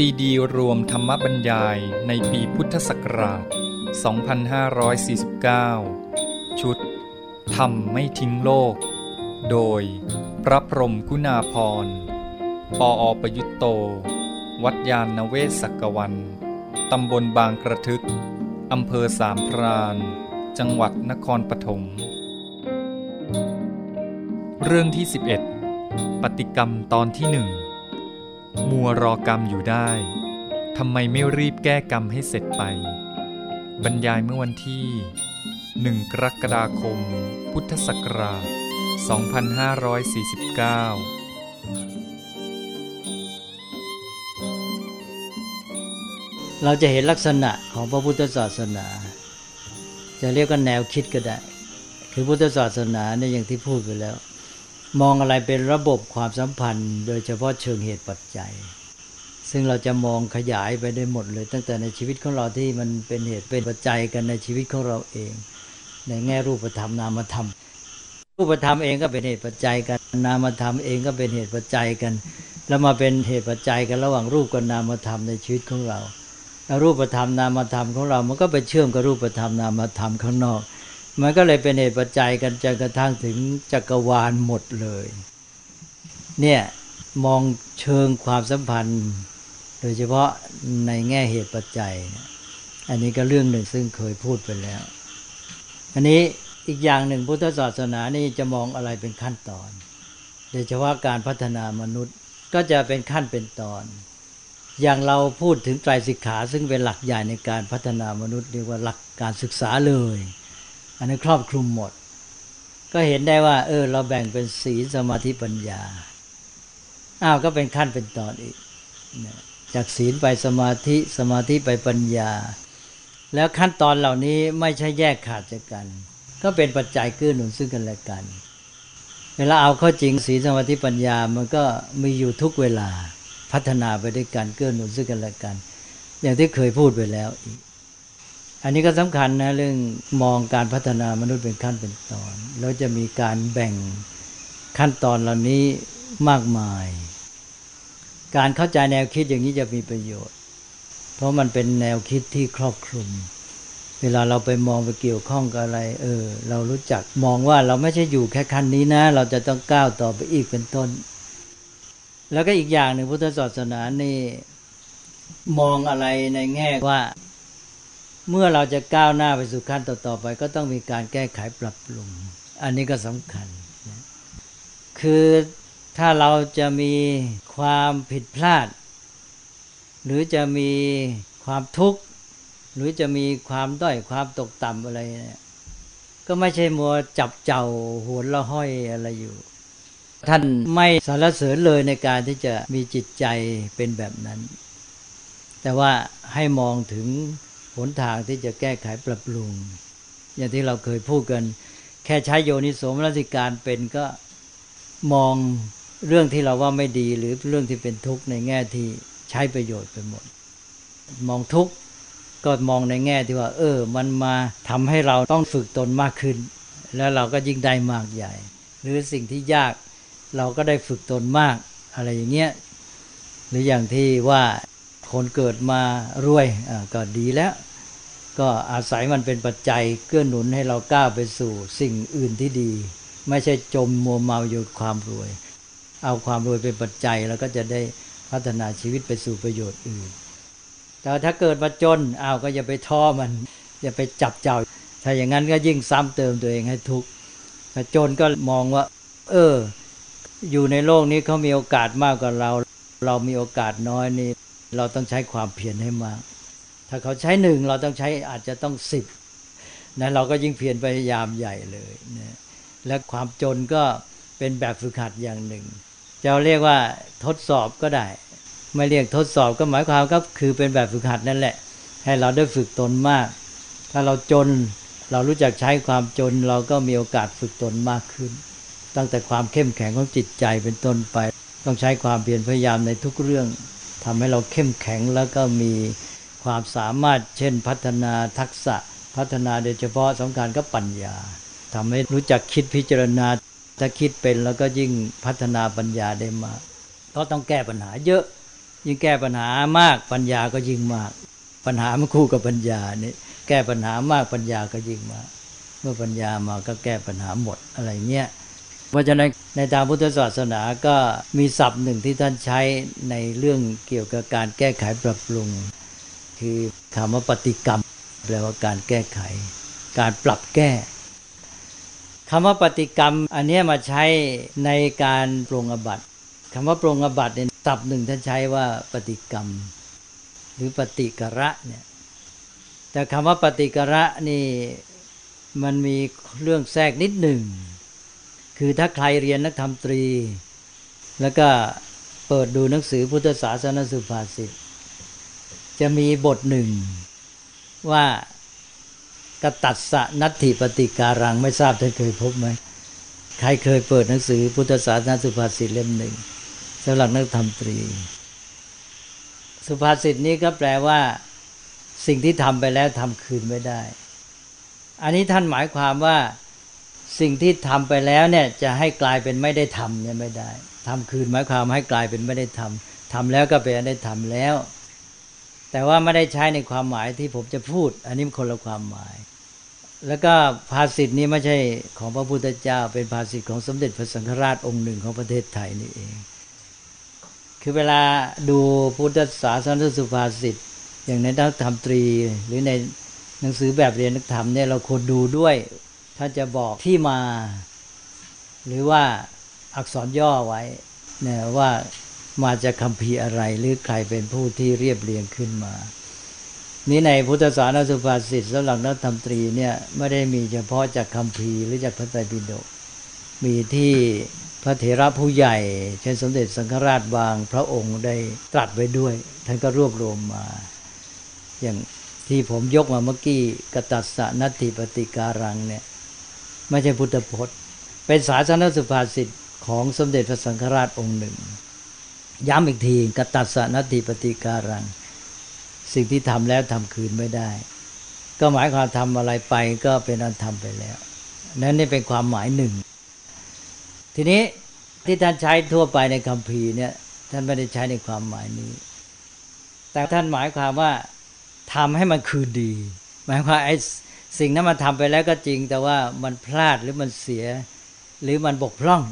ซีดีรวมธรรมบรรยายในปีพุทธศักราช 2549 ชุดธรรมไม่ทิ้งโลก โดยพระพรหมกุณาพร ปออประยุตโต วัดยานนเวศกกวัน ตำบลบางกระทึก อำเภอสามพราน จังหวัดนครปฐม เรื่องที่ 11 ปฏิกรรมตอนที่หนึ่ง มัวรอกรรมอยู่ได้ทำไมไม่รีบแก้กรรมให้เสร็จไป บรรยายเมื่อวันที่ 1 กรกฎาคม พุทธศักราช 2549เราจะเห็นลักษณะของพระพุทธศาสนา จะเรียกว่าแนวคิดก็ได้ คือพุทธศาสนาเนี่ยอย่างที่พูดไปแล้ว มองอะไรเป็นระบบความสัมพันธ์ โดยเฉพาะเชิงเหตุปัจจัย ซึ่งเราจะมองขยายไปได้หมดเลย ตั้งแต่ในชีวิตของเราที่มันเป็นเหตุเป็นปัจจัยกันในชีวิตของเราเอง ในแง่รูปธรรมนามธรรม รูปธรรมเองก็เป็นเหตุปัจจัยกันนามธรรมเองก็เป็นเหตุปัจจัยกัน แล้วมาเป็นเหตุปัจจัยกันระหว่างรูปกับนามธรรมในชีวิตของเรารูปธรรมนามธรรมของเรา มันก็ไปเชื่อมกับรูปธรรมนามธรรมข้างนอก มันก็เลยเป็นเหตุปัจจัยกันจนกระทั่งถึงจักรวาลหมดเลย เนี่ยมองเชิงความสัมพันธ์ โดยเฉพาะในแง่เหตุปัจจัย อันนี้ก็เรื่องหนึ่งซึ่งเคยพูดไปแล้ว อันนี้อีกอย่างหนึ่งพุทธศาสนานี่จะมองอะไรเป็นขั้นตอน โดยเฉพาะการพัฒนามนุษย์ก็จะเป็นขั้นเป็นตอน อย่างเราพูดถึงไตรสิกขาซึ่งเป็นหลักใหญ่ในการพัฒนามนุษย์เรียกว่าหลักการศึกษาเลย อันนี้ครอบคลุมหมด ก็เห็นได้ว่า เออ เราแบ่งเป็นศีลสมาธิปัญญาอ้าวก็เป็นขั้นเป็นตอนอีกจากศีลไปสมาธิสมาธิไปปัญญา แล้วขั้นตอนเหล่านี้ไม่ใช่แยกขาดจากกัน ก็เป็นปัจจัยเกื้อหนุนซึ่งกันและกัน เวลาเอาเข้าจริงศีลสมาธิปัญญามันก็มีอยู่ทุกเวลาพัฒนาไปด้วยกันเกื้อหนุนซึ่งกันและกัน อย่างที่เคยพูดไปแล้วอีก อันนี้ก็สำคัญนะเรื่องมองการพัฒนามนุษย์เป็นขั้นเป็นตอน แล้วจะมีการแบ่งขั้นตอนเหล่านี้มากมาย การเข้าใจแนวคิดอย่างนี้จะมีประโยชน์ เพราะมันเป็นแนวคิดที่ครอบคลุม เวลาเราไปมองไปเกี่ยวข้องกับอะไร เออ เรารู้จักมองว่าเราไม่ใช่อยู่แค่ขั้นนี้นะ เราจะต้องก้าวต่อไปอีกเป็นต้น แล้วก็อีกอย่างหนึ่งพุทธศาสนานี่มองอะไรในแง่ว่า เมื่อเราจะก้าวหน้าไปสู่ขั้นต่อๆไป ก็ต้องมีการแก้ไขปรับปรุง อันนี้ก็สำคัญ คือถ้าเราจะมีความผิดพลาด หรือจะมีความทุกข์ หรือจะมีความด้อยความตกต่ำอะไรเนี่ยก็ไม่ใช่มัวจับเจ้าโหนละห้อยอะไรอยู่ ท่านไม่สารเสริญเลยในการที่จะมีจิตใจเป็นแบบนั้น แต่ว่าให้มองถึง หนทางที่จะแก้ไขปรับปรุง อย่างที่เราเคยพูดกัน แค่ใช้โยนิโสมนสิการเป็นก็มองเรื่องที่เราว่าไม่ดีหรือเรื่องที่เป็นทุกข์ในแง่ที่ใช้ประโยชน์ไปหมด มองทุกข์ก็มองในแง่ที่ว่า เออ มันมาทำให้เราต้องฝึกตนมากขึ้น แล้วเราก็ยิ่งได้มากใหญ่ หรือสิ่งที่ยากเราก็ได้ฝึกตนมาก อะไรอย่างเงี้ยหรืออย่างที่ว่า คนเกิดมารวยก็ดีแล้ว ก็อาศัยมันเป็นปัจจัยเกื้อหนุนให้เราก้าวไปสู่สิ่งอื่นที่ดี ไม่ใช่จมมัวเมาอยู่ความรวย เอาความรวยเป็นปัจจัยแล้วก็จะได้พัฒนาชีวิตไปสู่ประโยชน์อื่น แต่ถ้าเกิดมาจนเอาก็อย่าไปท้อมัน อย่าไปจับเจ้า ถ้าอย่างนั้นก็ยิ่งซ้ำเติมตัวเองให้ทุกข์ถ้าจนก็มองว่า เออ อยู่ในโลกนี้เขามีโอกาสมากกว่าเรา เรามีโอกาสน้อยนี่ เราต้องใช้ความเพียรให้มาก ถ้าเขาใช้หนึ่งเราต้องใช้อาจจะต้องสิบนะเราก็ยิ่งเพียรพยายามใหญ่เลยนะและความจนก็เป็นแบบฝึกหัดอย่างหนึ่ง จะเรียกว่าทดสอบก็ได้ ไม่เรียกทดสอบก็หมายความก็คือเป็นแบบฝึกหัดนั่นแหละ ให้เราได้ฝึกตนมาก ถ้าเราจนเรารู้จักใช้ความจนเราก็มีโอกาสฝึกตนมากขึ้น ตั้งแต่ความเข้มแข็งของจิตใจเป็นต้นไป ต้องใช้ความเพียรพยายามในทุกเรื่อง ทำให้เราเข้มแข็งแล้วก็มีความสามารถเช่นพัฒนาทักษะพัฒนาโดยเฉพาะสำคัญก็ปัญญาทำให้รู้จักคิดพิจารณาถ้าคิดเป็นแล้วก็ยิ่งพัฒนาปัญญาได้มากก็ต้องแก้ปัญหาเยอะ ยิ่งแก้ปัญหามากปัญญาก็ยิ่งมาก ปัญหามันคู่กับปัญญานี่แก้ปัญหามากปัญญาก็ยิ่งมาก เมื่อปัญญามาก็แก้ปัญหาหมดอะไรเงี้ย เพราะฉะนั้นในทางพุทธศาสนาก็มีศัพท์หนึ่งที่ท่านใช้ในเรื่องเกี่ยวกับการแก้ไขปรับปรุง คือคำว่าปฏิกรรมแปลว่าการแก้ไข การปรับแก้คำว่าปฏิกรรม อันนี้มาใช้ในการปรงอบัตคำว่าปรงอบัตเนี่ยศัพท์หนึ่งท่านใช้ว่าปฏิกรรม หรือปฏิกระเนี่ยแต่คำว่าปฏิกระนี่มันมีเรื่องแทรกนิดหนึ่ง คือถ้าใครเรียนนักธรรมตรี แล้วก็เปิดดูหนังสือพุทธศาสนสุภาษิตจะมีบทหนึ่งว่ากตัดสะนัตถิปฏิการังไม่ทราบท่านเคยพบไหมใครเคยเปิดหนังสือพุทธศาสนาสุภาษิตเล่มหนึ่งสำหรับนักธรรมตรี สุภาษิตนี้ก็แปลว่า สิ่งที่ทำไปแล้วทำคืนไม่ได้ อันนี้ท่านหมายความว่า สิ่งที่ทำไปแล้วเนี่ยจะให้กลายเป็นไม่ได้ทำเนี่ยไม่ได้ทำคืนหมายความให้กลายเป็นไม่ได้ทำทำแล้วก็เป็นได้ทำแล้ว แต่ว่าไม่ได้ใช้ในความหมายที่ผมจะพูด อันนี้คนละความหมาย แล้วก็ภาษิตนี้ไม่ใช่ของพระพุทธเจ้า เป็นภาษิตของสมเด็จพระสังฆราชองค์หนึ่งของประเทศไทยนี่เอง คือเวลาดูพุทธศาสนสุภาษิตอย่างในนักธรรมตรี หรือในหนังสือแบบเรียนนักธรรมเนี่ยเราควรดูด้วย ท่านจะบอกที่มา หรือว่าอักษรย่อไว้เนี่ยว่ามาจากคำพีอะไรหรือใครเป็นผู้ที่เรียบเรียงขึ้นมา นี้ในพุทธศาสนาสุภาษิตสำหรับนักธรรมตรีเนี่ยไม่ได้มีเฉพาะจากคำพีหรือจากพระไตรปิฎกมีที่พระเถระผู้ใหญ่เช่นสมเด็จสังฆราชบางพระองค์ได้ตรัสไว้ด้วย ท่านก็รวบรวมมา อย่างที่ผมยกมาเมื่อกี้กตัสสะนัตติปฏิการังเนี่ย ไม่ใช่พุทธพจน์ เป็นศาสนสุภาษิตของสมเด็จพระสังฆราชองค์หนึ่ง ย้ำอีกทีกตัสสนติปฏิการัง สิ่งที่ทำแล้วทำคืนไม่ได้ ก็หมายความทำอะไรไปก็เป็นอันทำไปแล้ว นั่นนี่เป็นความหมายหนึ่ง ทีนี้ที่ท่านใช้ทั่วไปในคำพีเนี่ยท่านไม่ได้ใช้ในความหมายนี้ แต่ท่านหมายความว่าทำให้มันคืนดี หมายความไอ้ สิ่งนั้นมันทำไปแล้วก็จริง แต่ว่ามันพลาดหรือมันเสีย หรือมันบกพร่อง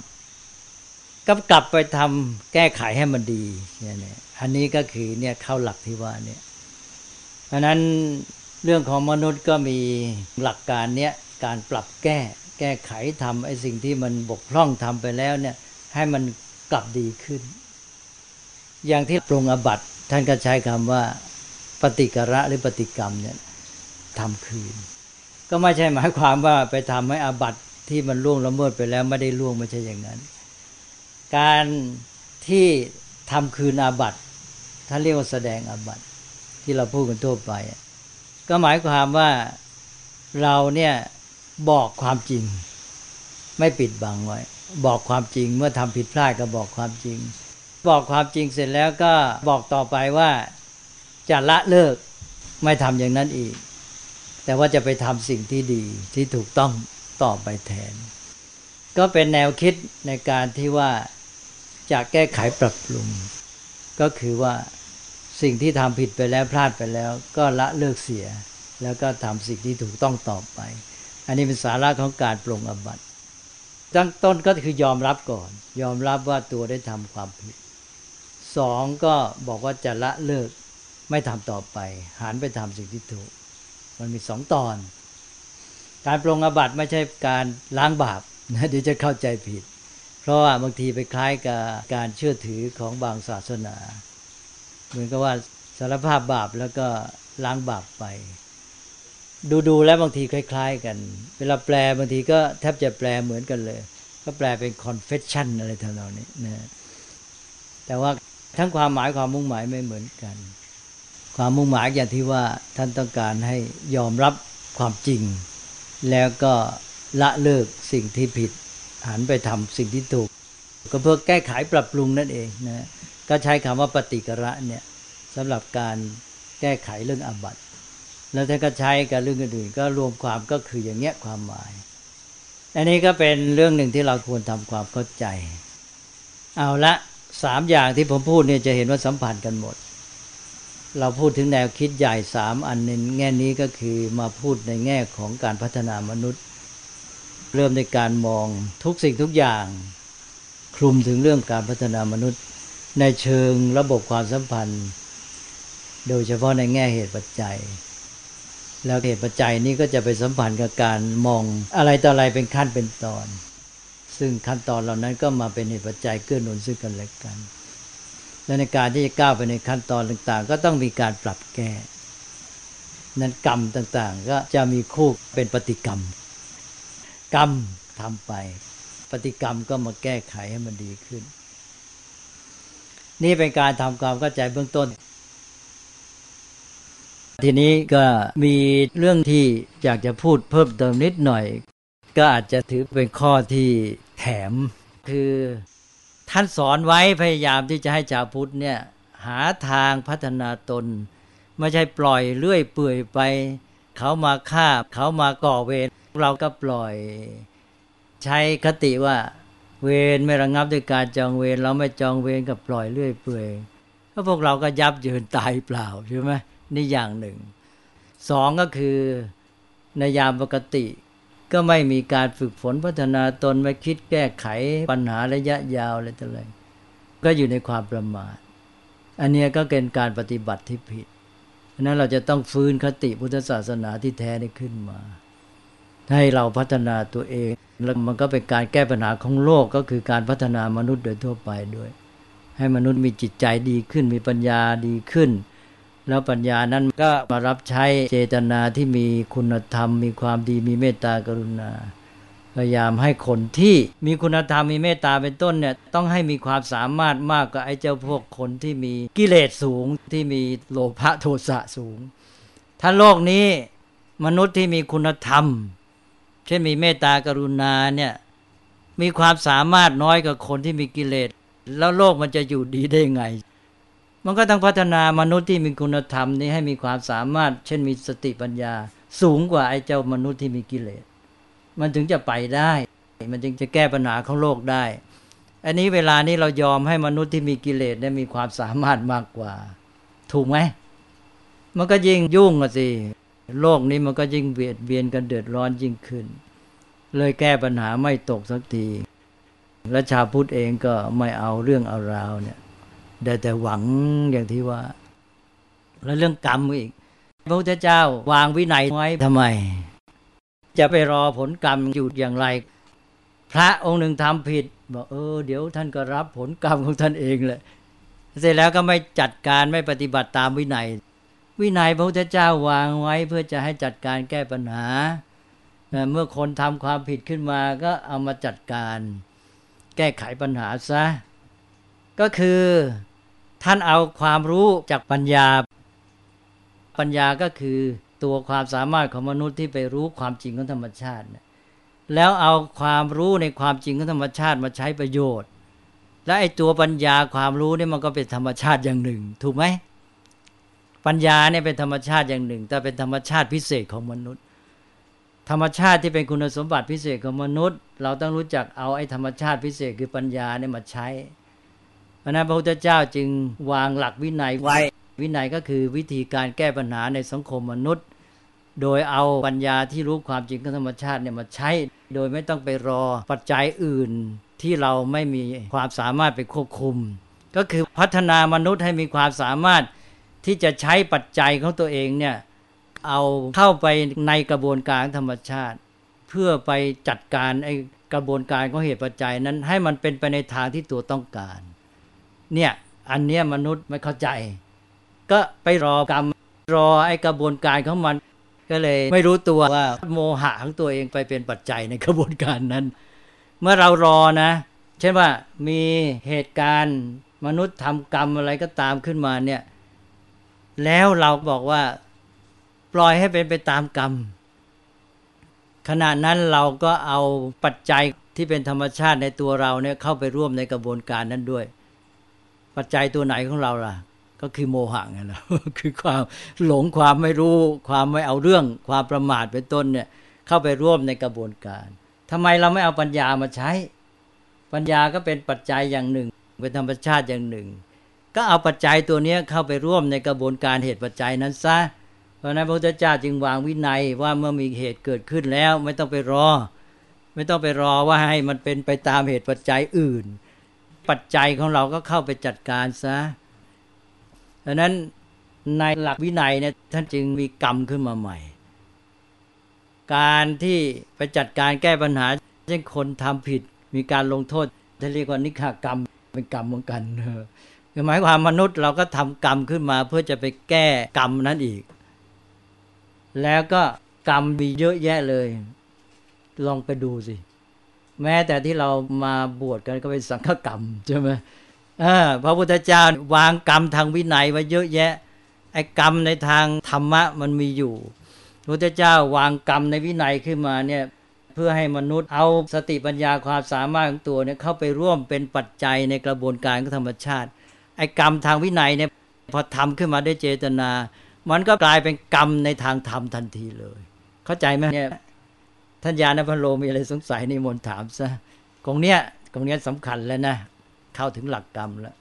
ก็กลับไปทำแก้ไขให้มันดีเนี่ยอันนี้ก็คือเนี่ยเข้าหลักที่ว่าเนี่ยเพราะนั้นเรื่องของมนุษย์ก็มีหลักการเนี้ยการปรับแก้ แก้ไขทำไอ้สิ่งที่มันบกพร่องทำไปแล้วเนี่ยให้มันกลับดีขึ้น อย่างที่ปรุงอบัตท่านก็ใช้คำว่าปฏิกระหรือปฏิกรรมเนี่ยทำคืน ก็ไม่ใช่หมายความว่าไปทำให้อาบัติที่มันล่วงละเมิดไปแล้วไม่ได้ล่วงไม่ใช่อย่างนั้น การที่ทำคืนอาบัติท่านเรียกว่าแสดงอาบัติที่เราพูดกันทั่วไป ก็หมายความว่าเราเนี่ยบอกความจริง ไม่ปิดบังไว้ บอกความจริงเมื่อทำผิดพลาดก็บอกความจริง บอกความจริงเสร็จแล้วก็บอกต่อไปว่าจะละเลิกไม่ทำอย่างนั้นอีก แต่ว่าจะไปทำสิ่งที่ดีที่ถูกต้องต่อไปแทน ก็เป็นแนวคิดในการที่ว่าจะแก้ไขปรับปรุง ก็คือว่าสิ่งที่ทำผิดไปแล้วพลาดไปแล้ว ก็ละเลิกเสีย แล้วก็ทำสิ่งที่ถูกต้องต่อไป อันนี้เป็นสาระของการปรงอบัติตั้งต้นก็คือยอมรับก่อน ยอมรับว่าตัวได้ทำความผิดสองก็บอกว่าจะละเลิกไม่ทำต่อไป หันไปทำสิ่งที่ถูก มันมีสองตอน การปรงอบัตไม่ใช่การล้างบาปนะเดี๋ยวจะเข้าใจผิด เพราะว่าบางทีไปคล้ายกับการเชื่อถือของบางศาสนา เหมือนกับว่าสารภาพบาปแล้วก็ล้างบาปไป ดูๆแล้วบางทีคล้าย ๆ กัน เวลาแปลบางทีก็แทบจะแปลเหมือนกันเลย ก็แปลเป็น confession อะไรทำนองนี้นะแต่ว่าทั้งความหมายความมุ่งหมายไม่เหมือนกัน ความมุ่งหมายอย่างที่ว่าท่านต้องการให้ยอมรับความจริง แล้วก็ละเลิกสิ่งที่ผิด หันไปทำสิ่งที่ถูก ก็เพื่อแก้ไขปรับปรุงนั่นเองนะก็ใช้คำว่าปฏิกระเนี่ยสำหรับการแก้ไขเรื่องอาบัติ แล้วท่านก็ใช้กับเรื่องอื่นก็รวมความก็คืออย่างเงี้ยความหมาย อันนี้ก็เป็นเรื่องหนึ่งที่เราควรทำความเข้าใจ เอาละสามอย่างที่ผมพูดเนี่ยจะเห็นว่าสัมพันธ์กันหมด เราพูดถึงแนวคิดใหญ่สามอันในแง่นี้ก็คือมาพูดในแง่ของการพัฒนามนุษย์ เริ่มในการมองทุกสิ่งทุกอย่าง คลุมถึงเรื่องการพัฒนามนุษย์ ในเชิงระบบความสัมพันธ์ โดยเฉพาะในแง่เหตุปัจจัย แล้วเหตุปัจจัยนี้ก็จะไปสัมพันธ์กับการมองอะไรต่ออะไรเป็นขั้นเป็นตอน ซึ่งขั้นตอนเหล่านั้นก็มาเป็นเหตุปัจจัยเกื้อหนุนซึ่งกันและกัน และในการที่จะก้าวไปในขั้นตอนต่างๆ ก็ต้องมีการปรับแก้ นั้นกรรมต่างๆ ก็จะมีคู่เป็นปฏิกรรม กรรมทำไป ปฏิกรรมก็มาแก้ไขให้มันดีขึ้น นี่เป็นการทำความเข้าใจเบื้องต้น ทีนี้ก็มีเรื่องที่อยากจะพูดเพิ่มเติมนิดหน่อย ก็อาจจะถือเป็นข้อที่แถมคือ ท่านสอนไว้พยายามที่จะให้ชาวพุทธเนี่ยหาทางพัฒนาตน ไม่ใช่ปล่อยเลื่อยเปื่อยไป เขามาฆ่าเขามาก่อเวรเราก็ปล่อย ใช้คติว่า เวรไม่ระงับด้วยการจองเวรเราไม่จองเวรกับปล่อยเลื่อยเปื่อยก็พวกเราก็ยับเยินตายเปล่าใช่ไหมนี่อย่างหนึ่งสองก็คือในยามปกติ ก็ไม่มีการฝึกฝนพัฒนาตนไม่คิดแก้ไขปัญหาระยะยาวอะไรต่ออะไรก็อยู่ในความประมาท อันนี้ก็เป็นการปฏิบัติที่ผิดเพราะนั้นเราจะต้องฟื้นคติพุทธศาสนาที่แท้ได้ขึ้นมา ให้เราพัฒนาตัวเอง แล้วมันก็เป็นการแก้ปัญหาของโลกก็คือการพัฒนามนุษย์โดยทั่วไปด้วย ให้มนุษย์มีจิตใจดีขึ้น มีปัญญาดีขึ้น แล้วปัญญานั้นก็มารับใช้เจตนาที่มีคุณธรรม มีความดีมีเมตตากรุณา พยายามให้คนที่มีคุณธรรมมีเมตตาเป็นต้นเนี่ยต้องให้มีความสามารถมากกว่าไอ้เจ้าพวกคนที่มีกิเลสสูงที่มีโลภะโทสะสูง ถ้าโลกนี้มนุษย์ที่มีคุณธรรม เช่นมีเมตตากรุณาเนี่ยมีความสามารถน้อยกว่าคนที่มีกิเลส แล้วโลกมันจะอยู่ดีได้ไง มันก็ต้องพัฒนามนุษย์ที่มีคุณธรรมนี้ให้มีความสามารถ เช่นมีสติปัญญา สูงกว่าไอ้เจ้ามนุษย์ที่มีกิเลส มันถึงจะไปได้ มันจึงจะแก้ปัญหาของโลกได้ อันนี้เวลานี้เรายอมให้มนุษย์ที่มีกิเลสได้มีความสามารถมากกว่า ถูกไหม มันก็ยิ่งยุ่งสิ โลกนี้มันก็ยิ่งเบียดเบียนกันเดือดร้อนยิ่งขึ้น เลยแก้ปัญหาไม่ตกสักที และชาวพุทธเองก็ไม่เอาเรื่องเอาราวเนี่ย ได้แต่หวังอย่างที่ว่า แล้วเรื่องกรรมอีก พระพุทธเจ้าวางวินัยไว้ทำไม จะไปรอผลกรรมอยู่อย่างไร พระองค์หนึ่งทำผิดบอกเออเดี๋ยวท่านก็รับผลกรรมของท่านเองเลยเสร็จแล้วก็ไม่จัดการไม่ปฏิบัติตามวินัย วินัยพระพุทธเจ้าวางไว้เพื่อจะให้จัดการแก้ปัญหา เมื่อคนทำความผิดขึ้นมาก็เอามาจัดการ แก้ไขปัญหาซะ ก็คือ ท่านเอาความรู้จากปัญญา ปัญญาก็คือตัวความสามารถของมนุษย์ที่ไปรู้ความจริงของธรรมชาติ แล้วเอาความรู้ในความจริงของธรรมชาติมาใช้ประโยชน์ และไอ้ตัวปัญญาความรู้นี่มันก็เป็นธรรมชาติอย่างหนึ่ง ถูกไหมปัญญาเนี่ยเป็นธรรมชาติอย่างหนึ่ง แต่เป็นธรรมชาติพิเศษของมนุษย์ ธรรมชาติที่เป็นคุณสมบัติพิเศษของมนุษย์ เราต้องรู้จักเอาไอ้ธรรมชาติพิเศษคือปัญญาเนี่ยมาใช้ พราะนั้นพระพุทธเจ้าจึงวางหลักวินัยไว้ วินัยก็คือวิธีการแก้ปัญหาในสังคมมนุษย์ โดยเอาปัญญาที่รู้ความจริงของธรรมชาติเนี่ยมาใช้ โดยไม่ต้องไปรอปัจจัยอื่นที่เราไม่มีความสามารถไปควบคุม ก็คือพัฒนามนุษย์ให้มีความสามารถที่จะใช้ปัจจัยของตัวเองเนี่ยเอาเข้าไปในกระบวนการธรรมชาติ เพื่อไปจัดการไอ้กระบวนการของเหตุปัจจัยนั้นให้มันเป็นไปในทางที่ตัวต้องการ เนี่ยอันเนี้ยมนุษย์ไม่เข้าใจ ก็ไปรอกรรมรอไอ้กระบวนการของมัน ก็เลยไม่รู้ตัวว่าโมหะของตัวเองไปเป็นปัจจัยในกระบวนการนั้น เมื่อเรารอนะ เช่นว่ามีเหตุการณ์มนุษย์ทำกรรมอะไรก็ตามขึ้นมาเนี่ยแล้วเราบอกว่าปล่อยให้เป็นไปตามกรรม ขณะนั้นเราก็เอาปัจจัยที่เป็นธรรมชาติในตัวเราเนี่ยเข้าไปร่วมในกระบวนการนั้นด้วย ปัจจัยตัวไหนของเราล่ะ ก็คือโมหะไงนะคือความหลงความไม่รู้ ความไม่เอาเรื่อง ความประมาทเป็นต้นเนี่ย เข้าไปร่วมในกระบวนการทำไมเราไม่เอาปัญญามาใช้ ปัญญาก็เป็นปัจจัยอย่างหนึ่งเเป็นธรรมชาติอย่างหนึ่ง ก็เอาปัจจัยตัวนี้เข้าไปร่วมในกระบวนการเหตุปัจจัยนั้นซะเพราะนั้นพระพุทธเจ้าจึงวางวินัยว่าเมื่อมีเหตุเกิดขึ้นแล้ว ไม่ต้องไปรอ ไม่ต้องไปรอว่าให้มันเป็นไปตามเหตุปัจจัยอื่น ปัจจัยของเราก็เข้าไปจัดการซะดังนั้นในหลักวินัยเนี่ยท่านจึงมีกรรมขึ้นมาใหม่ การที่ไปจัดการแก้ปัญหา เช่นคนทำผิดมีการลงโทษท่านเรียกว่านิฆากรรมเป็นกรรมเหมือนกันคือหมายความมนุษย์เราก็ทำกรรมขึ้นมาเพื่อจะไปแก้กรรมนั้นอีก แล้วก็กรรมมีเยอะแยะเลย ลองไปดูสิ แม้แต่ที่เรามาบวชกันก็เป็นสังฆกรรมใช่ไหมพระพุทธเจ้าวางกรรมทางวินัยไว้เยอะแยะไอ้กรรมในทางธรรมะมันมีอยู่พระพุทธเจ้าวางกรรมในวินัยขึ้นมาเนี่ยเพื่อให้มนุษย์เอาสติปัญญาความสามารถของตัวเนี่ยเข้าไปร่วมเป็นปัจจัยในกระบวนการของธรรมชาติ ไอ้กรรมทางวินัยเนี่ยพอทำขึ้นมาได้เจตนา มันก็กลายเป็นกรรมในทางธรรมทันทีเลย เข้าใจไหมเนี่ย ท่านยานพันโลมีอะไรสงสัยในมนถามซะตรงเนี้ยตรงเนี้ยสำคัญแล้วนะ เข้าถึงหลักกรรมแล้ว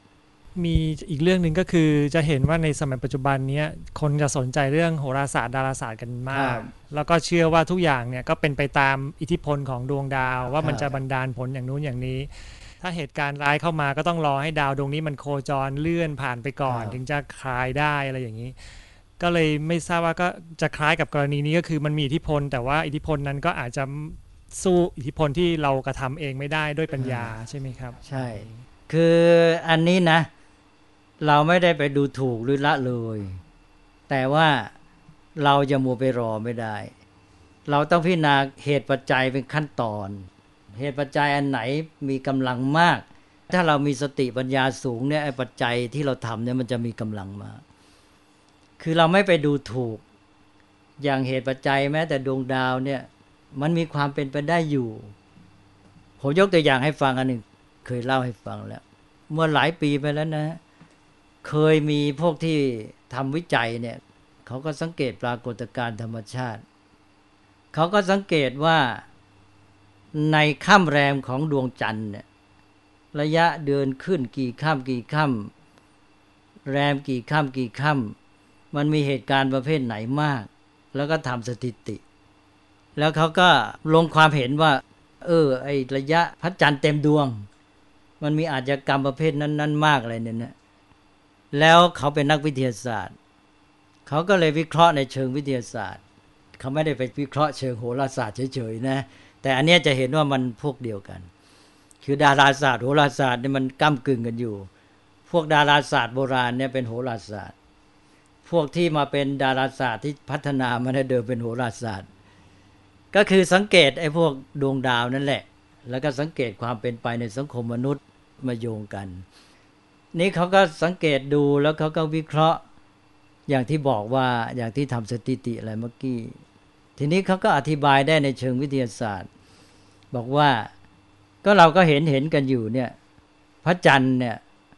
มีอีกเรื่องหนึ่งก็คือจะเห็นว่าในสมัยปัจจุบันนี้คนจะสนใจเรื่องโหราศาสตร์ดาราศาสตร์กันมาก แล้วก็เชื่อว่าทุกอย่างเนี่ยก็เป็นไปตามอิทธิพลของดวงดาว ว่ามันจะบันดาลผลอย่างนู้นอย่างนี้ ถ้าเหตุการณ์ร้ายเข้ามาก็ต้องรอให้ดาวดวงนี้มันโคจรเลื่อนผ่านไปก่อน ถึงจะคลายได้อะไรอย่างนี้ ก็เลยไม่ทราบว่าก็จะคล้ายกับกรณีนี้ก็คือมันมีอิทธิพล แต่ว่าอิทธิพลนั้นก็อาจจะสู้อิทธิพลที่เรากระทำเองไม่ได้ด้วยปัญญาใช่ไหมครับ ใช่ คืออันนี้นะ เราไม่ได้ไปดูถูกหรือละเลย แต่ว่าเราจะมัวไปรอไม่ได้ เราต้องพิจารณาเหตุปัจจัยเป็นขั้นตอน เหตุปัจจัยอันไหนมีกำลังมาก ถ้าเรามีสติปัญญาสูงเนี่ยไอ้ปัจจัยที่เราทำเนี่ยมันจะมีกำลังมาก คือเราไม่ไปดูถูก อย่างเหตุปัจจัยแม้แต่ดวงดาวเนี่ย มันมีความเป็นไปได้อยู่ ผมยกตัวอย่างให้ฟังอันหนึ่งเคยเล่าให้ฟังแล้ว เมื่อหลายปีไปแล้วนะ เคยมีพวกที่ทำวิจัยเนี่ย เขาก็สังเกตปรากฏการณ์ธรรมชาติ เขาก็สังเกตว่าในค่ำแรมของดวงจันทร์เนี่ยระยะเดินขึ้นกี่ค่ำกี่ค่ำแรมกี่ค่ำกี่ค่ำ มันมีเหตุการณ์ประเภทไหนมาก แล้วก็ทำสถิติ แล้วเขาก็ลงความเห็นว่า เออ ไอระยะพระจันทร์เต็มดวง มันมีอาชญากรรมประเภทนั้น ๆ มากอะไรเนี่ยนะแล้วเขาเป็นนักวิทยาศาสตร์ เขาก็เลยวิเคราะห์ในเชิงวิทยาศาสตร์ เขาไม่ได้ไปวิเคราะห์เชิงโหราศาสตร์เฉยๆนะ แต่อันนี้จะเห็นว่ามันพวกเดียวกัน คือดาราศาสตร์โหราศาสตร์เนี่ยมันก้ากึ่งกันอยู่ พวกดาราศาสตร์โบราณเนี่ยเป็นโหราศาสตร์ วกที่มาเป็นดาราศาสตร์ที่พัฒนามาได้เดิมเป็นโหราศาสตร์ ก็คือสังเกตไอ้พวกดวงดาวนั่นแหละ แล้วก็สังเกตความเป็นไปในสังคมมนุษย์มาโยงกัน นี่เขาก็สังเกตดูแล้วเขาก็วิเคราะห์อย่างที่บอกว่าอย่างที่ทำสถิติอะไรเมื่อกี้ ทีนี้เขาก็อธิบายได้ในเชิงวิทยาศาสตร์ บอกว่าก็เราก็เห็นเห็นกันอยู่เนี่ยพระจันทร์เนี่ย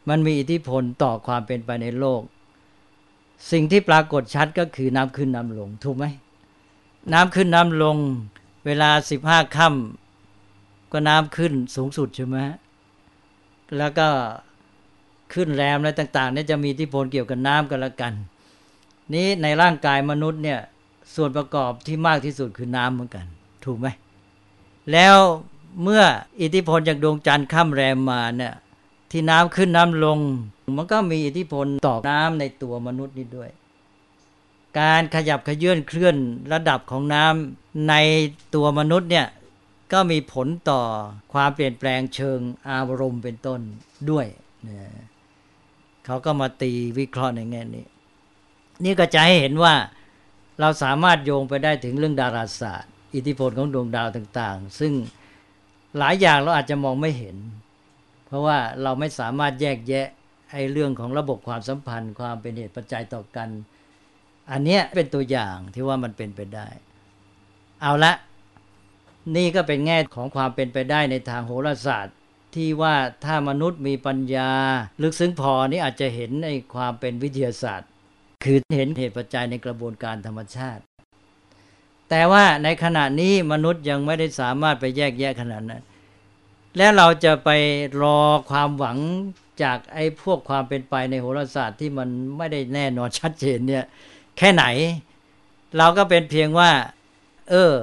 มันมีอิทธิพลต่อความเป็นไปในโลก สิ่งที่ปรากฏชัดก็คือน้ำขึ้นน้ำลง ถูกไหม น้ำขึ้นน้ำลง เวลาสิบห้าค่ำก็น้ำขึ้นสูงสุดใช่ไหมแล้วก็ขึ้นแรมอะไรต่างๆเนี่ยจะมีอิทธิพลเกี่ยวกับน้ำกันละกัน นี้ในร่างกายมนุษย์เนี่ยส่วนประกอบที่มากที่สุดคือน้ำเหมือนกัน ถูกไหม แล้วเมื่ออิทธิพลจากดวงจันทร์ข้ามแรมมาเนี่ย ที่น้ำขึ้นน้ำลง มันก็มีอิทธิพลต่อน้ำในตัวมนุษย์นี้ด้วย การขยับขยื่นเคลื่อนระดับของน้ำในตัวมนุษย์เนี่ยก็มีผลต่อความเปลี่ยนแปลงเชิงอารมณ์เป็นต้นด้วยนะเขาก็มาตีวิเคราะห์ในแง่นี้ นี่ก็จะให้เห็นว่าเราสามารถโยงไปได้ถึงเรื่องดาราศาสตร์ อิทธิพลของดวงดาวต่าง ๆ ซึ่งหลายอย่างเราอาจจะมองไม่เห็น เพราะว่าเราไม่สามารถแยกแยะไอ้เรื่องของระบบความสัมพันธ์ ความเป็นเหตุปัจจัยต่อกัน อันเนี้ยเป็นตัวอย่างที่ว่ามันเป็นไปได้ เอาละ นี่ก็เป็นแง่ของความเป็นไปได้ในทางโหราศาสตร์ ที่ว่าถ้ามนุษย์มีปัญญา ลึกซึ้งพอนี่อาจจะเห็นในความเป็นวิทยาศาสตร์ คือเห็นเหตุปัจจัยในกระบวนการธรรมชาติ แต่ว่าในขณะนี้มนุษย์ยังไม่ได้สามารถไปแยกแยะขนาดนั้น และเราจะไปรอความหวังจากไอ้พวกความเป็นไปในโหราศาสตร์ที่มันไม่ได้แน่นอนชัดเจนเนี่ย แค่ไหน เราก็เป็นเพียงว่า เออ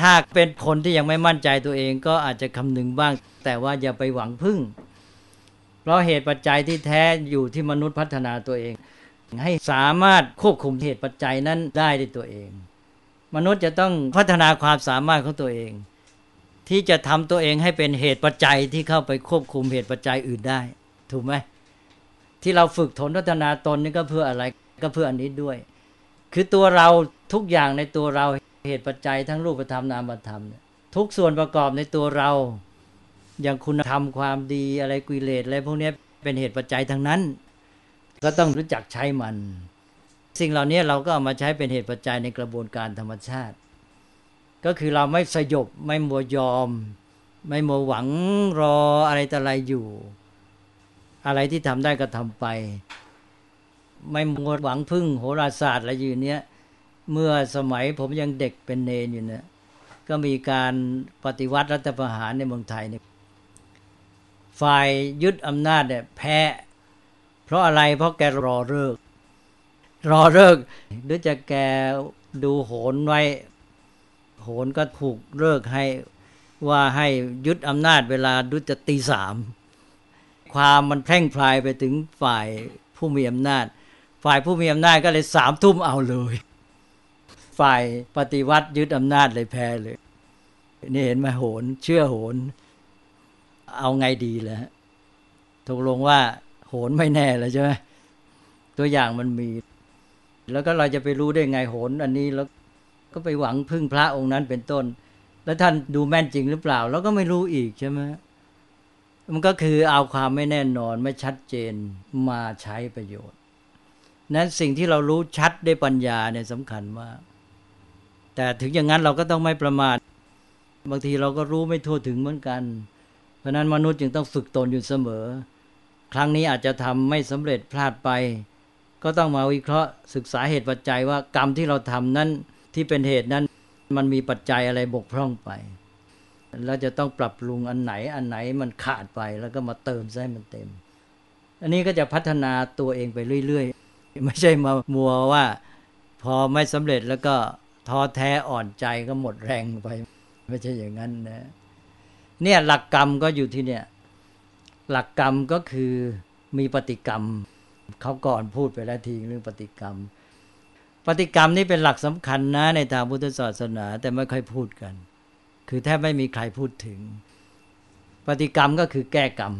ถ้าเป็นคนที่ยังไม่มั่นใจตัวเองก็อาจจะคำนึงบ้าง แต่ว่าอย่าไปหวังพึ่ง เพราะเหตุปัจจัยที่แท้อยู่ที่มนุษย์พัฒนาตัวเอง ให้สามารถควบคุมเหตุปัจจัยนั้นได้ด้วยตัวเอง มนุษย์จะต้องพัฒนาความสามารถของตัวเอง ที่จะทำตัวเองให้เป็นเหตุปัจจัยที่เข้าไปควบคุมเหตุปัจจัยอื่นได้ ถูกไหมที่เราฝึกทนพัฒนาตนนี่ก็เพื่ออะไรก็เพื่ออันนี้ด้วย คือตัวเราทุกอย่างในตัวเราเหตุปัจจัยทั้งรูปธรรมนามธรรม ทุกส่วนประกอบในตัวเรา อย่างคุณธรรมความดีอะไรกุเลสอะไรพวกนี้เป็นเหตุปัจจัยทั้งนั้น ก็ต้องรู้จักใช้มัน สิ่งเหล่านี้เราก็เอามาใช้เป็นเหตุปัจจัยในกระบวนการธรรมชาติ ก็คือเราไม่สยบไม่มัวยอม ไม่มัวหวังรออะไรแต่อะไรอยู่ อะไรที่ทำได้ก็ทำไป ไม่มัวหวังพึ่งโหราศาสตร์อะไรอยู่เนี้ยเมื่อสมัยผมยังเด็กเป็นเนนอยู่เนี่ยก็มีการปฏิวัติรัฐประหารในเมืองไทยเนี่ยฝ่ายยึดอำนาจเนี่ยแพ้ เพราะอะไรเพราะแกรอเลิกรอเลิกหรือจะแกดูโหนไว้ โหนก็ถูกเลิกให้ว่าให้ยึดอำนาจเวลาดุจะตีสามความมันแพร่งพลายไปถึงฝ่ายผู้มีอำนาจ ฝ่ายผู้มีอำนาจก็เลยสามทุ่มเอาเลย ฝ่ายปฏิวัติยึดอำนาจเลยแพ้เลย นี่เห็นไหมโหน เชื่อโหน เอาไงดีแล้วตกลงว่า โหนไม่แน่แล้วใช่ไหมตัวอย่างมันมี แล้วก็เราจะไปรู้ได้ไงโหน อันนี้แล้ว ก็ไปหวังพึ่งพระองค์นั้นเป็นต้น แล้วท่านดูแม่นจริงหรือเปล่า แล้วก็ไม่รู้อีกใช่ไหมมันก็คือเอาความไม่แน่นอนไม่ชัดเจนมาใช้ประโยชน์ นั้นสิ่งที่เรารู้ชัดด้วยปัญญาเนี่ยสำคัญมาก แต่ถึงอย่างนั้นเราก็ต้องไม่ประมาทบางทีเราก็รู้ไม่ทั่วถึงเหมือนกัน เพราะนั้นมนุษย์จึงต้องฝึกตนอยู่เสมอ ครั้งนี้อาจจะทำไม่สำเร็จพลาดไป ก็ต้องมาวิเคราะห์ศึกษาเหตุปัจจัยว่ากรรมที่เราทำนั้น ที่เป็นเหตุนั้น มันมีปัจจัยอะไรบกพร่องไป แล้วจะต้องปรับปรุงอันไหน อันไหนมันขาดไปแล้วก็มาเติมให้มันเต็ม อันนี้ก็จะพัฒนาตัวเองไปเรื่อยๆ ไม่ใช่มามัวว่า พอไม่สำเร็จแล้วก็ท้อแท้อ่อนใจก็หมดแรงไป ไม่ใช่อย่างนั้นนะเนี่ยหลักกรรมก็อยู่ที่เนี่ย หลักกรรมก็คือมีปฏิกรรมเขาก่อนพูดไปแล้วทีเรื่องปฏิกรรม ปฏิกรรมนี่เป็นหลักสำคัญนะ ในทางพุทธศาสนา แต่ไม่ค่อยพูดกัน คือแทบไม่มีใครพูดถึง ปฏิกรรมก็คือแก้กรรม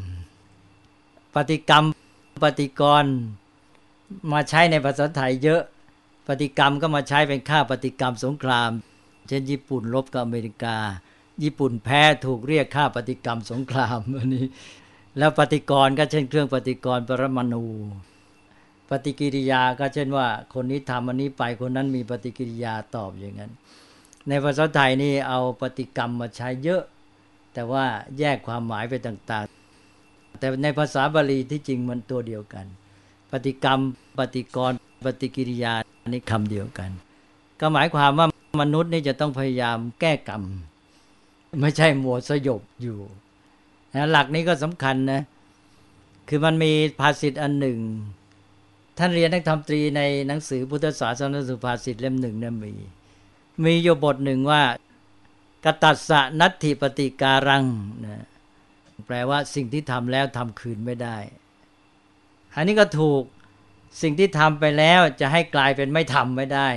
ปฏิกรรมปฏิกรมาใช้ในภาษาไทยเยอะ ปฏิกรรมก็มาใช้เป็นค่าปฏิกรรมสงคราม เช่น ญี่ปุ่นลบกับอเมริกา ญี่ปุ่นแพ้ถูกเรียกค่าปฏิกรรมสงครามอันนี้ แล้วปฏิกรก็เช่นเครื่องปฏิกรปรมาณู ปฏิกิริยาก็เช่นว่า คนนี้ทำอันนี้ไปคนนั้นมีปฏิกิริยาตอบอย่างนั้น ในภาษาไทยนี่เอาปฏิกรรมมาใช้เยอะ แต่ว่าแยกความหมายไปต่างๆ แต่ในภาษาบาลีที่จริงมันตัวเดียวกัน ปฏิกรรม ปฏิกร ปฏิกิริยาอันนี้คำเดียวกัน ก็หมายความว่ามนุษย์นี่จะต้องพยายามแก้กรรม ไม่ใช่หมวดสยบอยู่นะหลักนี้ก็สำคัญนะคือมันมีภาษิตอันหนึ่ง ท่านเรียนนักธรรมตรีในหนังสือพุทธศาสนสุภาษิตเล่มหนึ่งนะมี มีอยู่บทหนึ่งว่ากตัสสะนัตถิปฏิการังนะแปลว่าสิ่งที่ทำแล้วทำคืนไม่ได้ อันนี้ก็ถูกสิ่งที่ทำไปแล้วจะให้กลายเป็นไม่ทำไม่ได้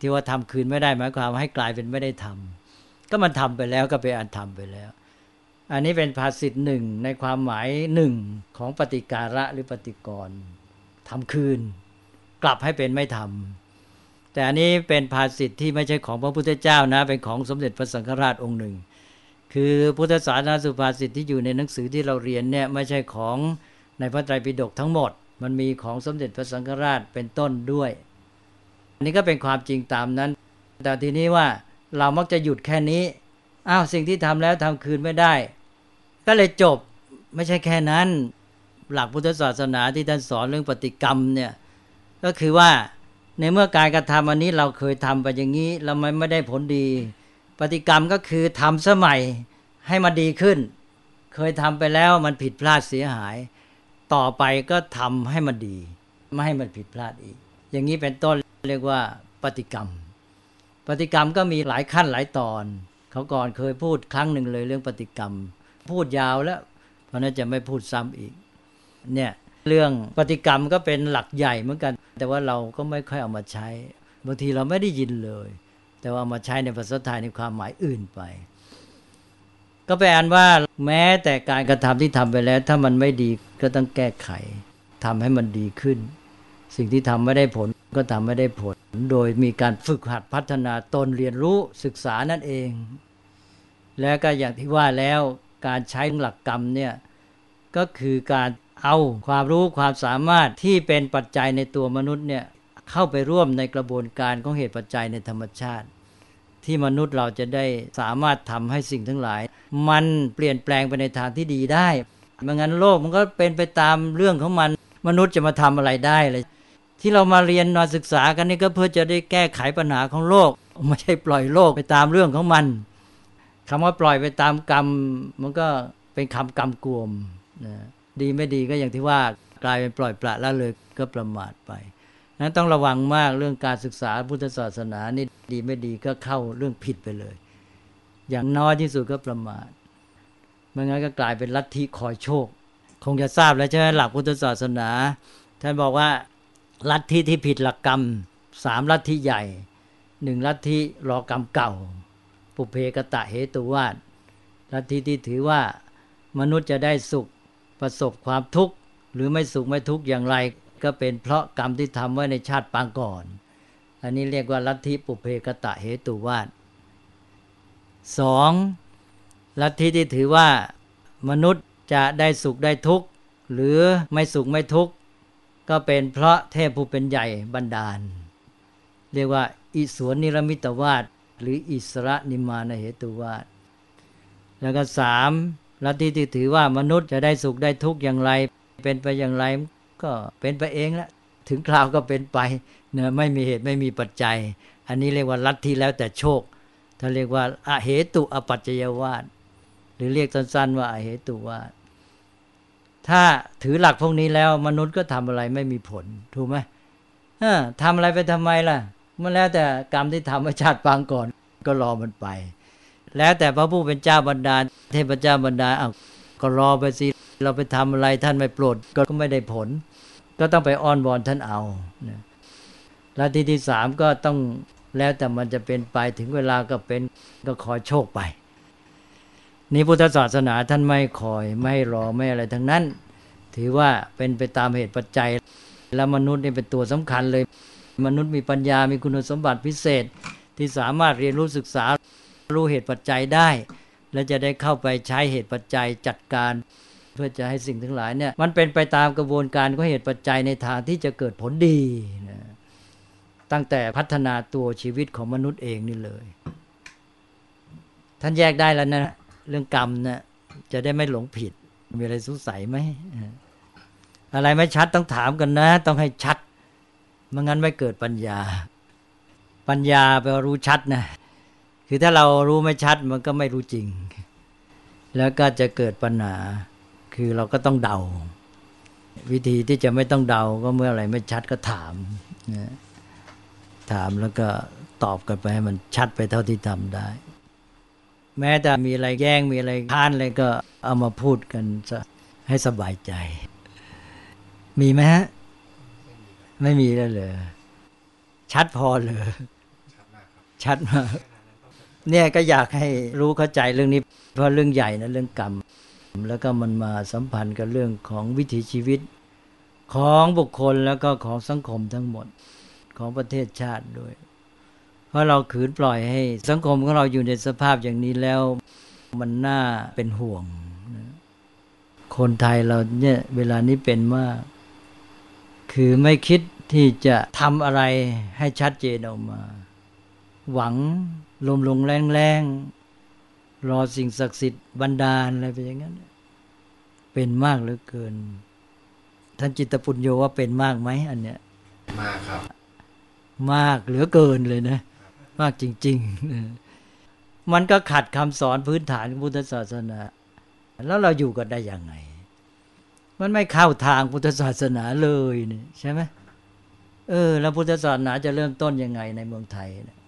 ที่ว่าทำคืนไม่ได้หมายความว่าให้กลายเป็นไม่ได้ทำก็มันทำไปแล้วก็เป็นอันทำไปแล้ว อันนี้เป็นภาษิตหนึ่งในความหมายหนึ่งของปฏิการะหรือปฏิกรณ์ ทำคืน กลับให้เป็นไม่ทำแต่อันนี้เป็นภาษิตที่ไม่ใช่ของพระพุทธเจ้านะ เป็นของสมเด็จพระสังฆราชองค์หนึ่ง คือพุทธศาสนาสุภาษิตที่อยู่ในหนังสือที่เราเรียนเนี่ยไม่ใช่ของในพระไตรปิฎกทั้งหมด มันมีของสมเด็จพระสังฆราชเป็นต้นด้วย อันนี้ก็เป็นความจริงตามนั้น แต่ทีนี้ว่าเรามักจะหยุดแค่นี้ อ้าวสิ่งที่ทำแล้วทำคืนไม่ได้ ก็เลยจบไม่ใช่แค่นั้น หลักพุทธศาสนาที่ท่านสอนเรื่องปฏิกรรมเนี่ยก็คือว่าในเมื่อการกระทำอันนี้เราเคยทำไปอย่างนี้เราไม่ไม่ได้ผลดี ปฏิกรรมก็คือทำสมัยให้มันดีขึ้น เคยทำไปแล้วมันผิดพลาดเสียหาย ต่อไปก็ทำให้มันดี ไม่ให้มันผิดพลาดอีก อย่างนี้เป็นต้นเรียกว่าปฏิกรรม ปฏิกรรมก็มีหลายขั้นหลายตอน เขาก่อนเคยพูดครั้งหนึ่งเลยเรื่องปฏิกรรม พูดยาวแล้ว เพราะนั้นจะไม่พูดซ้ำอีก เนี่ยเรื่องปฏิกรรมก็เป็นหลักใหญ่เหมือนกัน แต่ว่าเราก็ไม่ค่อยเอามาใช้ บางทีเราไม่ได้ยินเลย แต่ว่าเอามาใช้ในภาษาไทยในความหมายอื่นไป ก็แปลว่าแม้แต่การกระทำที่ทำไปแล้ว ถ้ามันไม่ดีก็ต้องแก้ไขทำให้มันดีขึ้น สิ่งที่ทำไม่ได้ผลก็ทำไม่ได้ผล โดยมีการฝึกหัดพัฒนาตนเรียนรู้ศึกษานั่นเอง แล้วก็อย่างที่ว่าแล้วการใช้หลักกรรมเนี่ยก็คือการ เอาความรู้ความสามารถที่เป็นปัจจัยในตัวมนุษย์เนี่ยเข้าไปร่วมในกระบวนการของเหตุปัจจัยในธรรมชาติ ที่มนุษย์เราจะได้สามารถทำให้สิ่งทั้งหลาย มันเปลี่ยนแปลงไปในทางที่ดีได้ไม่งั้นโลกมันก็เป็นไปตามเรื่องของมันมนุษย์จะมาทำอะไรได้เลย ที่เรามาเรียนมาศึกษากันนี่ก็เพื่อจะได้แก้ไขปัญหาของโลกไม่ใช่ปล่อยโลกไปตามเรื่องของมันคำว่าปล่อยไปตามกรรม มันก็เป็นคำกรรมกวมนะ ดีไม่ดีก็อย่างที่ว่ากลายเป็นปล่อยปละละเลยก็ประมาทไปนั้นต้องระวังมากเรื่องการศึกษาพุทธศาสนานี่ดีไม่ดีก็เข้าเรื่องผิดไปเลย อย่างน้อยที่สุดก็ประมาทไม่งั้นก็กลายเป็นลัทธิคอยโชค คงจะทราบแล้วใช่ไหมหลักพุทธศาสนา ท่านบอกว่าลัทธิที่ผิดหลักกรรมสามลัทธิใหญ่หนึ่งลัทธิรอกรรมเก่า ปุเพกตะเหตุวาดลัทธิที่ถือว่ามนุษย์จะได้สุข ประสบความทุกข์หรือไม่สุขไม่ทุกข์อย่างไร ก็เป็นเพราะกรรมที่ทำไว้ในชาติปางก่อน อันนี้เรียกว่าลัทธิปุเพกตะเหตุวาดสองลัทธิที่ถือว่ามนุษย์จะได้สุขได้ทุกข์หรือไม่สุขไม่ทุกข์ก็เป็นเพราะเทพผู้เป็นใหญ่บันดาล เรียกว่า อิสวนนิรมิตวาดหรืออิสระนิมานเหตุวาดแล้วก็สาม ลัทธิที่ถือว่ามนุษย์จะได้สุขได้ทุกข์อย่างไร เป็นไปอย่างไรก็เป็นไปเองละถึงคราวก็เป็นไปเนะไม่มีเหตุไม่มีปัจจัย อันนี้เรียกว่าลัทธิแล้วแต่โชคถ้าเรียกว่าอาเหตุอปัจจยวาดหรือเรียกสั้นๆว่าอาเหตุวาดถ้าถือหลักพวกนี้แล้วมนุษย์ก็ทำอะไรไม่มีผลถูกไหมทำอะไรไปทำไมล่ะ มันแล้วแต่กรรมที่ทำไว้ชาติปางก่อน ก็รอมันไป แล้วแต่พระผู้เป็นเจ้าบรรดาลเทพเจ้าบรรดาเอาก็รอไปสิเราไปทำอะไรท่านไม่โปรดก็ไม่ได้ผล ก็ต้องไปอ้อนวอนท่านเอาแล้วที่ที่สามก็ต้องแล้วแต่มันจะเป็นไปถึงเวลาก็เป็นก็คอยโชคไปนี่พุทธศาสนาท่านไม่คอยไม่รอไม่อะไรทั้งนั้น ถือว่าเป็นไปตามเหตุปัจจัย แล้วมนุษย์นี่เป็นตัวสำคัญเลย มนุษย์มีปัญญามีคุณสมบัติพิเศษที่สามารถเรียนรู้ศึกษา รู้เหตุปัจจัยได้ และจะได้เข้าไปใช้เหตุปัจจัยจัดการ เพื่อจะให้สิ่งทั้งหลายเนี่ยมันเป็นไปตามกระบวนการของเหตุปัจจัยในทางที่จะเกิดผลดีนะตั้งแต่พัฒนาตัวชีวิตของมนุษย์เองนี่เลย ท่านแยกได้แล้วนะ เรื่องกรรมนะจะได้ไม่หลงผิด มีอะไรสงสัยไหมอะไรไม่ชัดต้องถามกันนะ ต้องให้ชัดไม่งั้นไม่เกิดปัญญา ปัญญาแปลว่ารู้ชัดนะ คือถ้าเรารู้ไม่ชัดมันก็ไม่รู้จริง แล้วก็จะเกิดปัญหา คือเราก็ต้องเดา วิธีที่จะไม่ต้องเดาก็เมื่ออะไรไม่ชัดก็ถามนะถามแล้วก็ตอบกันไปให้มันชัดไปเท่าที่ทำได้ แม้แต่มีอะไรแย่งมีอะไรค้านอะไรก็เอามาพูดกันให้สบายใจ มีไหมฮะ ไม่มีแล้วเลยชัดพอเลย ชัดมาก เนี่ยก็อยากให้รู้เข้าใจเรื่องนี้ เพราะเรื่องใหญ่นะเรื่องกรรม แล้วก็มันมาสัมพันธ์กับเรื่องของวิถีชีวิตของบุคคลแล้วก็ของสังคมทั้งหมดของประเทศชาติด้วย เพราะเราขืนปล่อยให้ สังคมของเราอยู่ในสภาพอย่างนี้แล้วมันน่าเป็นห่วง คนไทยเราเนี่ยเวลานี้เป็นมาก คือไม่คิดที่จะทำอะไรให้ชัดเจนออกมา หวัง ลมลงแรงแรงรอสิ่งศักดิ์สิทธิ์บันดาลอะไรไปอย่างนั้น เป็นมากเหลือเกิน ท่านจิตปุญโยว่าเป็นมากไหมอันเนี้ย มากครับ มากเหลือเกินเลยนะ มากจริง ๆ มันก็ขัดคำสอนพื้นฐานของพุทธศาสนา แล้วเราอยู่กันได้ยังไง มันไม่เข้าทางพุทธศาสนาเลยนี่ใช่ไหมเออ แล้วพุทธศาสนาจะเริ่มต้นยังไงในเมืองไทยนะ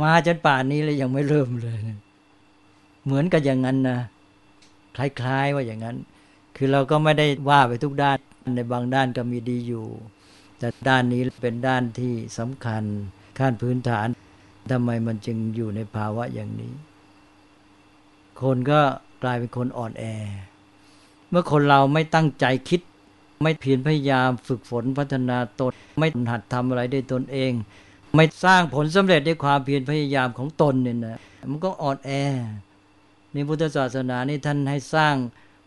มาจนป่านนี้เลยยังไม่เริ่มเลย เหมือนกับอย่างนั้นนะคล้ายๆว่าอย่างนั้น คือเราก็ไม่ได้ว่าไปทุกด้านในบางด้านก็มีดีอยู่ แต่ด้านนี้เป็นด้านที่สำคัญขั้นพื้นฐานทำไมมันจึงอยู่ในภาวะอย่างนี้ คนก็กลายเป็นคนอ่อนแอ เมื่อคนเราไม่ตั้งใจคิด ไม่เพียรพยายามฝึกฝนพัฒนาตน ไม่หัดทำอะไรด้วยตนเอง ไม่สร้างผลสำเร็จด้วยความเพียรพยายามของตนเนี่ยนะมันก็อ่อนแอในพุทธศาสนานี่ท่านให้สร้าง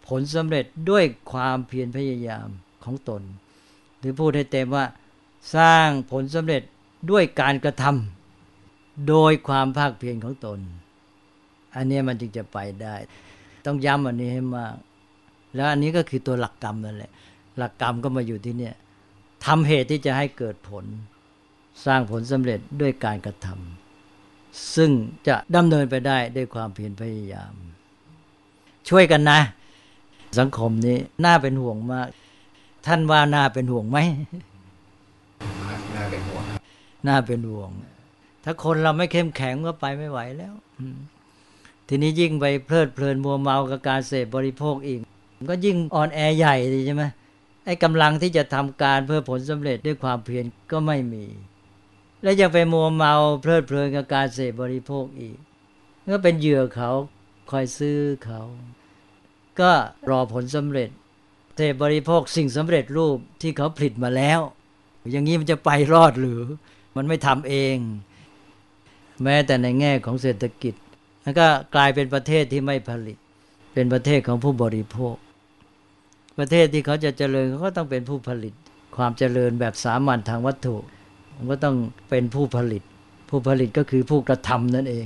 ผลสำเร็จด้วยความเพียรพยายามของตน หรือพูดให้เต็มว่าสร้างผลสำเร็จด้วยการกระทำโดยความภาคเพียรของตน อันนี้มันจึงจะไปได้ ต้องย้ำอันนี้ให้มาก แล้วอันนี้ก็คือตัวหลักกรรมนั่นแหละหลักกรรมก็มาอยู่ที่เนี่ยทำเหตุที่จะให้เกิดผล สร้างผลสำเร็จด้วยการกระทำซึ่งจะดำเนินไปได้ด้วยความเพียรพยายาม ช่วยกันนะ สังคมนี้น่าเป็นห่วงมาก ท่านว่าน่าเป็นห่วงไหมน่าเป็นห่วงครับน่าเป็นห่วง ถ้าคนเราไม่เข้มแข็งก็ไปไม่ไหวแล้วอืมทีนี้ยิ่งไปเพลิดเพลินมัวเมากับการเสพบริโภคอีกมันก็ยิ่งอ่อนแอใหญ่ดีใช่ไหมไอ้กำลังที่จะทำการเพื่อผลสำเร็จด้วยความเพียรก็ไม่มี และยังไปมัวเมาเพลิดเพลินกับการเสพบริโภคอีกก็เป็นเหยื่อเขาคอยซื้อเขา ก็รอผลสำเร็จเสพบริโภคสิ่งสำเร็จรูปที่เขาผลิตมาแล้ว อย่างนี้มันจะไปรอดหรือ มันไม่ทำเอง แม้แต่ในแง่ของเศรษฐกิจแล้วก็กลายเป็นประเทศที่ไม่ผลิต เป็นประเทศของผู้บริโภค ประเทศที่เขาจะเจริญเขาก็ต้องเป็นผู้ผลิต ความเจริญแบบสามัญทางวัตถุ มันก็ต้องเป็นผู้ผลิต ผู้ผลิตก็คือผู้กระทำนั่นเอง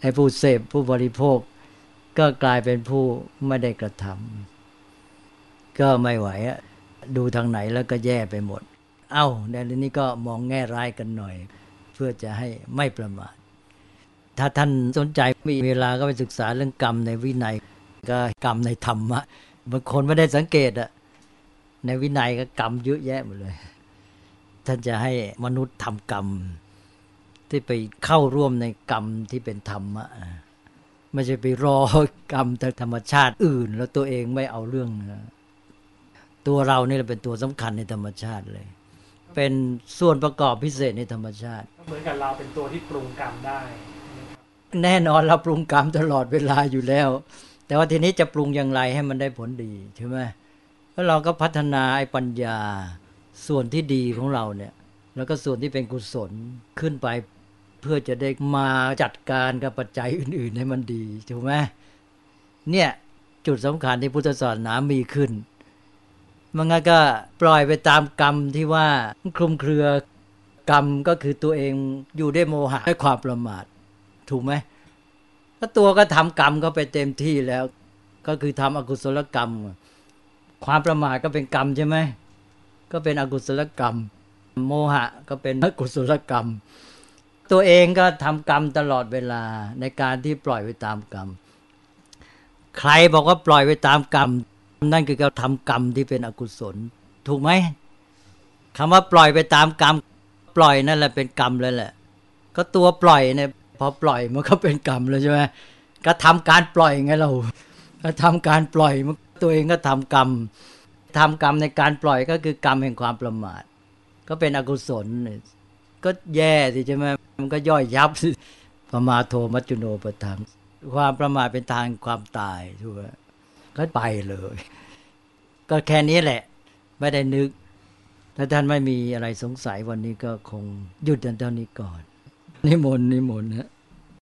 ไอ้ผู้เสพผู้บริโภค ก็กลายเป็นผู้ไม่ได้กระทำก็ไม่ไหวอะดูทางไหนแล้วก็แย่ไปหมด เอ้าในเรื่องนี้ก็มองแง่ร้ายกันหน่อย เพื่อจะให้ไม่ประมาทถ้าท่านสนใจมีเวลาก็ไปศึกษาเรื่องกรรมในวินัยก็กรรมในธรรมะบางคนไม่ได้สังเกตอะในวินัยก็กรรมเยอะแยะหมดเลย ท่านจะให้มนุษย์ทำกรรม ที่ไปเข้าร่วมในกรรมที่เป็นธรรมะไม่ใช่ไปรอกรรมทางธรรมชาติอื่น แล้วตัวเองไม่เอาเรื่องนะตัวเรานี่แหละเป็นตัวสำคัญในธรรมชาติเลย เป็นส่วนประกอบพิเศษในธรรมชาติก็เหมือนกับเราเป็นตัวที่ปรุงกรรมได้ แน่นอนเราปรุงกรรมตลอดเวลาอยู่แล้ว แต่ว่าทีนี้จะปรุงอย่างไรให้มันได้ผลดีใช่ไหมแล้วเราก็พัฒนาไอ้ปัญญา ส่วนที่ดีของเราเนี่ย แล้วก็ส่วนที่เป็นกุศลขึ้นไป เพื่อจะได้มาจัดการกับปัจจัยอื่น ๆ ให้มันดีถูกไหมเนี่ยจุดสำคัญที่พุทธศาสนามีขึ้น มันก็ปล่อยไปตามกรรมที่ว่าคลุมเครือกรรมก็คือตัวเองอยู่ได้โมหะด้วยความประมาท ถูกไหมก็ตัวก็ทำกรรมก็ไปเต็มที่แล้ว ก็คือทำอกุศลกรรม ความประมาทก็เป็นกรรมใช่ไหม ก็เป็นอกุศลกรรม โมหะก็เป็นอกุศลกรรม ตัวเองก็ทำกรรมตลอดเวลาในการที่ปล่อยไปตามกรรม ใครบอกว่าปล่อยไปตามกรรม นั่นคือการทำกรรมที่เป็นอกุศล ถูกไหมคำว่าปล่อยไปตามกรรม ปล่อยนั่นแหละเป็นกรรมเลยแหละ ก็ตัวปล่อยเนี่ยพอปล่อยมันก็เป็นกรรมเลยใช่ไหมก็ทำการปล่อยไงเราก็ทำการปล่อยมันตัวเองก็ทำกรรม ทำกรรมในการปล่อยก็คือกรรมแห่งความประมาท ก็เป็นอกุศล ก็แย่สิใช่ไหมมันก็ย่อยยับประมาทโทมัจจุโนปะทังความประมาทเป็นทางความตายถูกไหมก็ไปเลย ก็แค่นี้แหละ ไม่ได้นึก ถ้าท่านไม่มีอะไรสงสัยวันนี้ก็คงหยุดกันเท่านี้ก่อน นิมนต์นิมนต์นะ